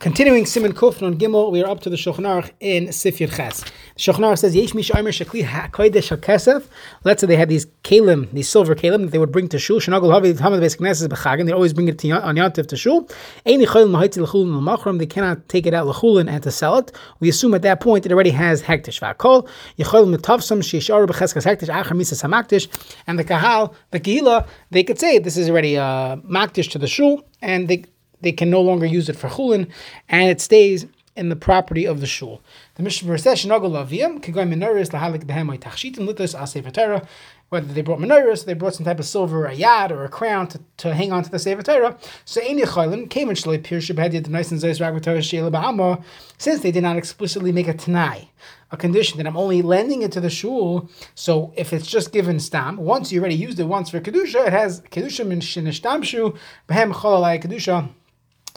Continuing Siman Kufn on Gimel, we are up to the Shulchan Aruch in Sifir Ches. The Shulchan Aruch says, "Yesh mish omer shekli hakodesh hakesef." Let's say they had these kalim, these silver kalim that they would bring to shul. Shenagol havi hamad beis knesses bechagen. They always bring it to on yantiv to shul. Eini cholim mahitzi lechulin l'machram. They cannot take it out lechulin and to sell it. We assume at that point it already has hektish. V'akol yecholim mitavsam sheisharu becheskas hektish achar misas hamaktish. And the kahal, the kehila, they could say this is already uh, maktish to the shul, and they they can no longer use it for chulin, and it stays in the property of the shul. The Mishnah says, "Shenagol laviyam kigoy menorahs lahalik behemay tachshitim litus asev Whether they brought menorahs, they brought some type of silver, a yad or a crown to, to hang on to the Sefer Torah. So came Zayis since they did not explicitly make a Tanai, a condition that I'm only lending it to the shul. So if it's just given stam, once you already used it once for kedusha, it has kedusha min shinishtamshu behem cholalai kedusha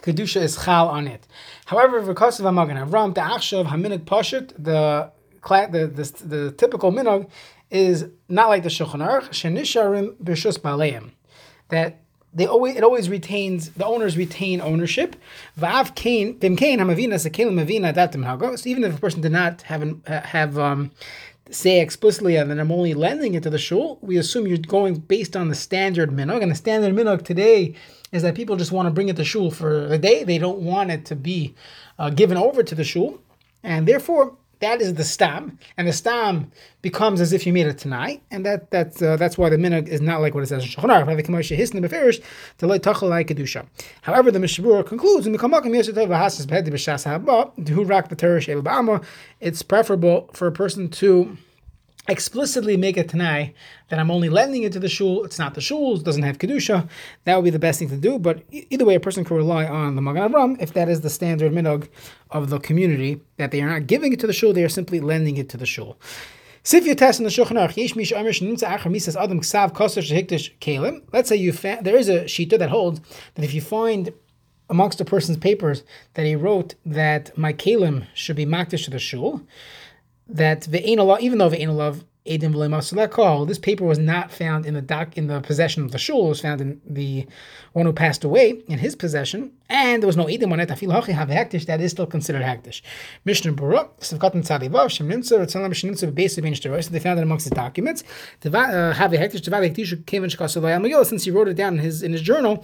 kedusha is chal on it. However, of Amagan Avram, the achshav haminig pashut, the the, the typical minog is not like the Shulchan Aruch shenisharim b'shus baleim, that they always it always retains the owners retain ownership. Vav kain bim kain hamavina sekelim mavina datim hago. So even if a person did not have have um, say explicitly that I'm only lending it to the shul, we assume you're going based on the standard minog, and the standard minog today is that people just want to bring it to shul for the day. They don't want it to be uh, given over to the shul, and therefore that is the stam, and the stam becomes as if you made it tonight, and that that's uh, that's why the minhag is not like what it says in. However, the Mishabur concludes in the It's preferable for a person to explicitly make a tanai that I'm only lending it to the shul. It's not the shul's, doesn't have kedusha. That would be the best thing to do. But either way, a person can rely on the Magen Avram if that is the standard minog of the community that they are not giving it to the shul; they are simply lending it to the shul. Let's say you fa- there is a shita that holds that if you find amongst a person's papers that he wrote that my kalim should be makdish to the shul, that the law, even though the love Edim V'lemasulekol, this paper was not found in the doc in the possession of the shul. It was found in the one who passed away in his possession, and there was no Edim on it. Afil Hachi have hektish that is still considered hektish. Mishnah Berurah Sivkatan Tzadivav Shem Nimtzer Ritzalam Shnimtzer Basic Ben So they found it amongst his documents. Uh, have hektish Tevali Hektish Kevin Shkasavayam Since he wrote it down in his in his journal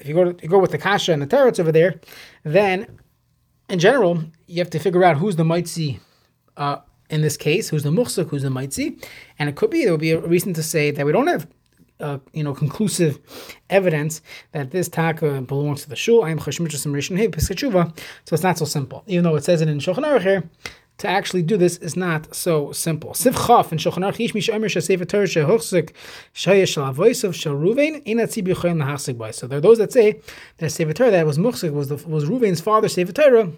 if you go to, you go with the kasha and the teretz over there, then in general you have to figure out who's the mitzi. Uh, in this case, who's the muhsuk, who's the mitzi, and it could be there would be a reason to say that we don't have uh, you know, conclusive evidence that this taka belongs to the shul. I am chashmitzvah rishon hey So it's not so simple, even though it says it in Shulchan Aruch here to actually do this is not so simple. Mish Shasefer Torah Yochayim Lahachzik Bay. So there are those that say that Sefer Torah that was Muchzik was the, was Ruvain's father Sefer Torah.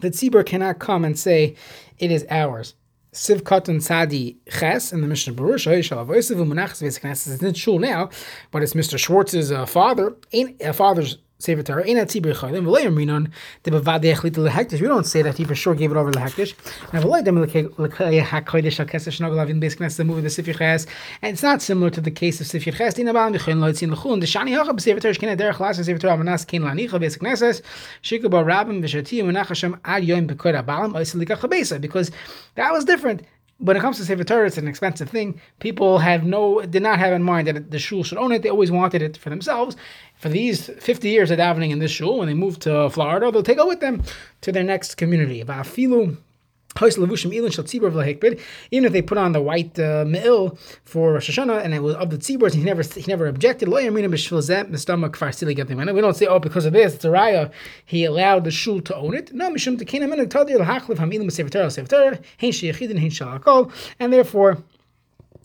The Tzibur cannot come and say it is ours. Siv Katan Sadi Ches in the Mishnah Berurah Shal Avoisav Umunachs Vesikas. It's in shul now, but it's Mr. Schwartz's uh, father, a uh, father's Sefer Torah. Ein atzibur chaylim v'leim rinon de bevadei echlita lehektish. We don't say that he for sure gave it over lehektish. And v'leim dem lekayah hakodesh al kesesh nagol avin beis knesset moving the Sifir Ches. And it's not similar to the case of Sifir Ches. Dina balam v'chayim lo yitzin l'chun. The shani hacha b'Sefer Torah shkina derech las Sefer Torah manas kin lanicha beis knesset. Shikah bar rabbim v'shati v'nach Hashem ad yoim b'koy abalam oisel likach Because that was different when it comes to Sefer Torah, it's an expensive thing. People have no, did not have in mind that the shul should own it. They always wanted it for themselves. For these 50 years of davening in this shul, when they move to Florida, they'll take it with them to their next community. Even if they put on the white uh, me'il for Rosh Hashanah and it was of the tziburs, he never he never objected. We don't say, oh, because of this, it's a raya, he allowed the shul to own it. No, and therefore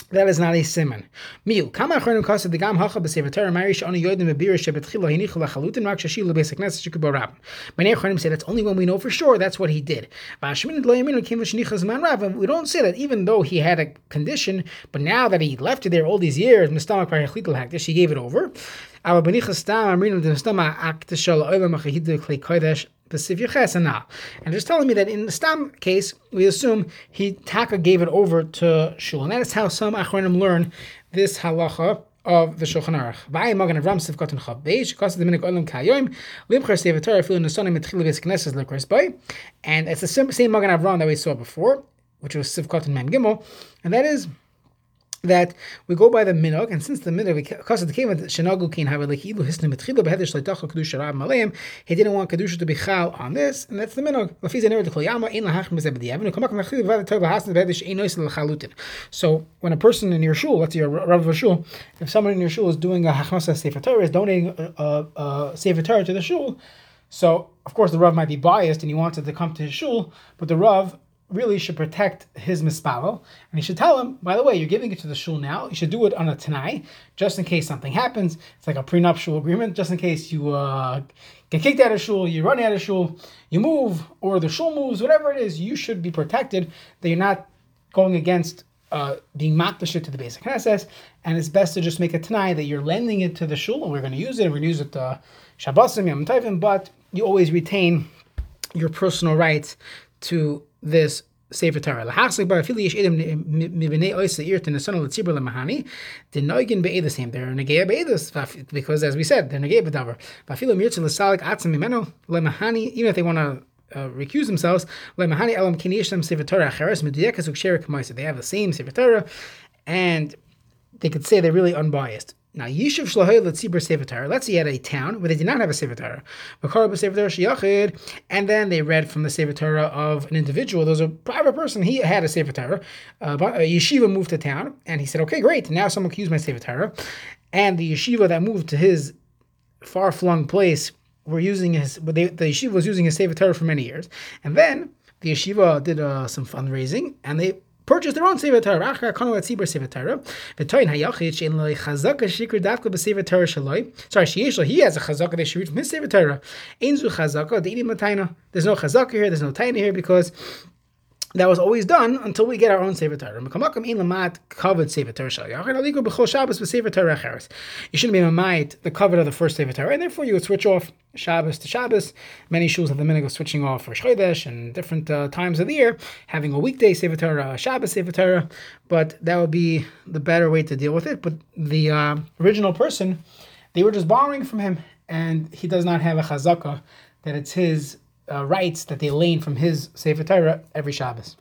that is not a siman. Miu. Kama achronim kasa gam hacha b'sefer Torah marish ani yodim bebira shebetchila hinichu lachalutin rak shashi lebesek neses shikubo rab. Many achronim say that's only when we know for sure that's what he did. V'ashmin lo yaminu kim v'shnichas man rab. We don't say that even though he had a condition, but now that he left it there all these years, mistamak parachlitul hakdish, he gave it over. Aber benichas stam amrinim dem stama aktish oivam achahidu klei kodesh and just telling me that in the Stam case, we assume he Taka gave it over to Shul. And that is how some Achronim learn this halacha of the Shulchan Aruch. And it's the same, same Magen Avram that we saw before, which was Sivkot and Mem Gimel. And that is that we go by the minog, and since the minog, because the came shenagu kin havelikilu hisnim betchilu behedish leitacha kedusha rab malayim, he didn't want kedusha to be chal on this, and that's the minog. So when a person in your shul, let's say a rav of a shul, if someone in your shul is doing a hachmasa sefer Torah, is donating a, a, a sefer Torah to the shul, so of course the rav might be biased and he wanted to come to his shul, but the rav really should protect his mispalo, and he should tell him, by the way, you're giving it to the shul now. You should do it on a tanai, just in case something happens. It's like a prenuptial agreement, just in case you uh, get kicked out of shul, you run out of shul, you move, or the shul moves, whatever it is. You should be protected that you're not going against uh, being makdash to the basic Knesset, and it's best to just make a tanai that you're lending it to the shul, and we're going to use it, and we're going to use it to Shabbosim, Yom Tovim, but you always retain your personal rights to this Sefer Torah. Lahachzik bar afili yesh mibnei oisa irt in the son of the tzibur lemahani. The noigin be'edus They're negei be'edus because, as we said, they're negei bedavar. Vafilu mirtzin l'salik atzim mimeno lemahani. Even if they want to uh, recuse themselves. They have the same Sefer Torah, and they could say they're really unbiased. Now, Yishuv Shlahoy Letzibur Sefer Let's say you had a town where they did not have a Sefer Torah. And then they read from the Torah of an individual. There was a private person. He had a Torah. Uh, a yeshiva moved to town, and he said, "Okay, great. Now someone can use my Torah." And the yeshiva that moved to his far-flung place were using his. But they, the yeshiva was using his Torah for many years, and then the yeshiva did uh, some fundraising, and they purchase their own Sefer Torah. Achar kanu at Tzibur Sefer Torah. V'toin hayachid shein loy chazaka shikr dafka b'Sefer Torah shaloi. Sorry, sheyesh he has a chazaka that she reads from his Sefer Torah. Ein zu chazaka de'inim latayna. There's no chazaka here. There's no taina here because that was always done until we get our own Sefer Torah. You shouldn't be mamait the covet of the first Sefer Torah, and therefore you would switch off Shabbos to Shabbos. Many shuls have the minhag of switching off for Chodesh and different uh, times of the year, having a weekday Sefer Torah, a Shabbos Sefer Torah, but that would be the better way to deal with it. But the uh, original person, they were just borrowing from him, and he does not have a chazakah that it's his uh, rights that they lane from his Sefer Torah every Shabbos.